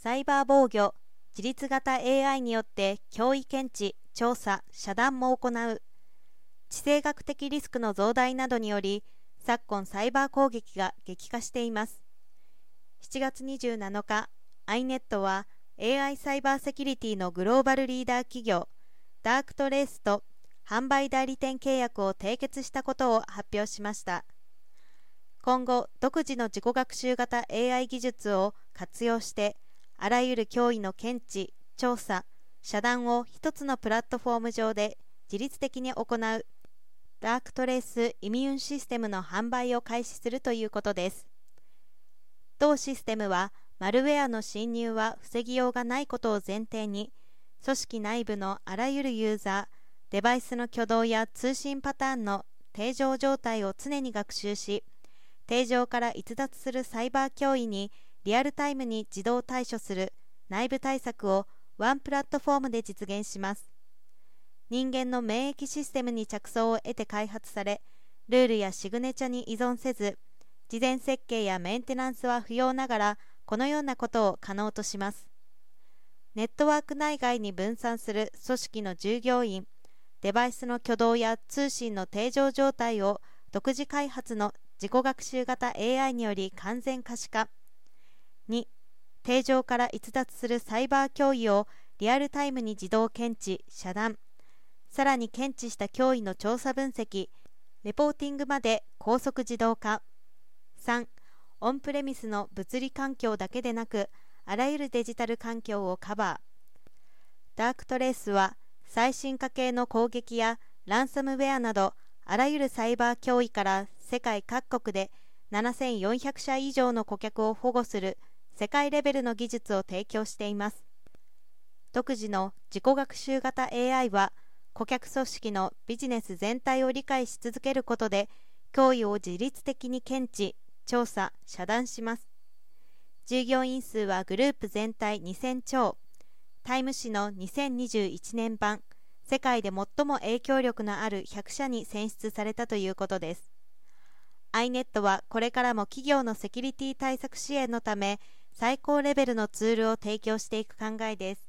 サイバー防御、自律型 AI によって脅威検知、調査、遮断も行う。地政学的リスクの増大などにより、昨今サイバー攻撃が激化しています。7月27日、iNet は AI サイバーセキュリティのグローバルリーダー企業、ダークトレースと販売代理店契約を締結したことを発表しました。今後、独自の自己学習型 AI 技術を活用して、あらゆる脅威の検知、調査、遮断を一つのプラットフォーム上で自律的に行うダークトレースイミューンシステムの販売を開始するということです。同システムは、マルウェアの侵入は防ぎようがないことを前提に、組織内部のあらゆるユーザー、デバイスの挙動や通信パターンの定常状態を常に学習し、定常から逸脱するサイバー脅威にリアルタイムに自動対処する内部対策をワンプラットフォームで実現します。人間の免疫システムに着想を得て開発され、ルールやシグネチャに依存せず、事前設計やメンテナンスは不要ながら、このようなことを可能とします。ネットワーク内外に分散する組織の従業員、デバイスの挙動や通信の定常状態を独自開発の自己学習型 AI により完全可視化。2、定常から逸脱するサイバー脅威をリアルタイムに自動検知、遮断。さらに検知した脅威の調査分析、レポーティングまで高速自動化。3、オンプレミスの物理環境だけでなく、あらゆるデジタル環境をカバー。ダークトレースは最新化系の攻撃やランサムウェアなどあらゆるサイバー脅威から世界各国で7400社以上の顧客を保護する世界レベルの技術を提供しています。独自の自己学習型 AI は顧客組織のビジネス全体を理解し続けることで脅威を自律的に検知調査遮断します。従業員数はグループ全体2000超タイム誌の2021年版世界で最も影響力のある100社に選出されたということです。iNet はこれからも企業のセキュリティ対策支援のため最高レベルのツールを提供していく考えです。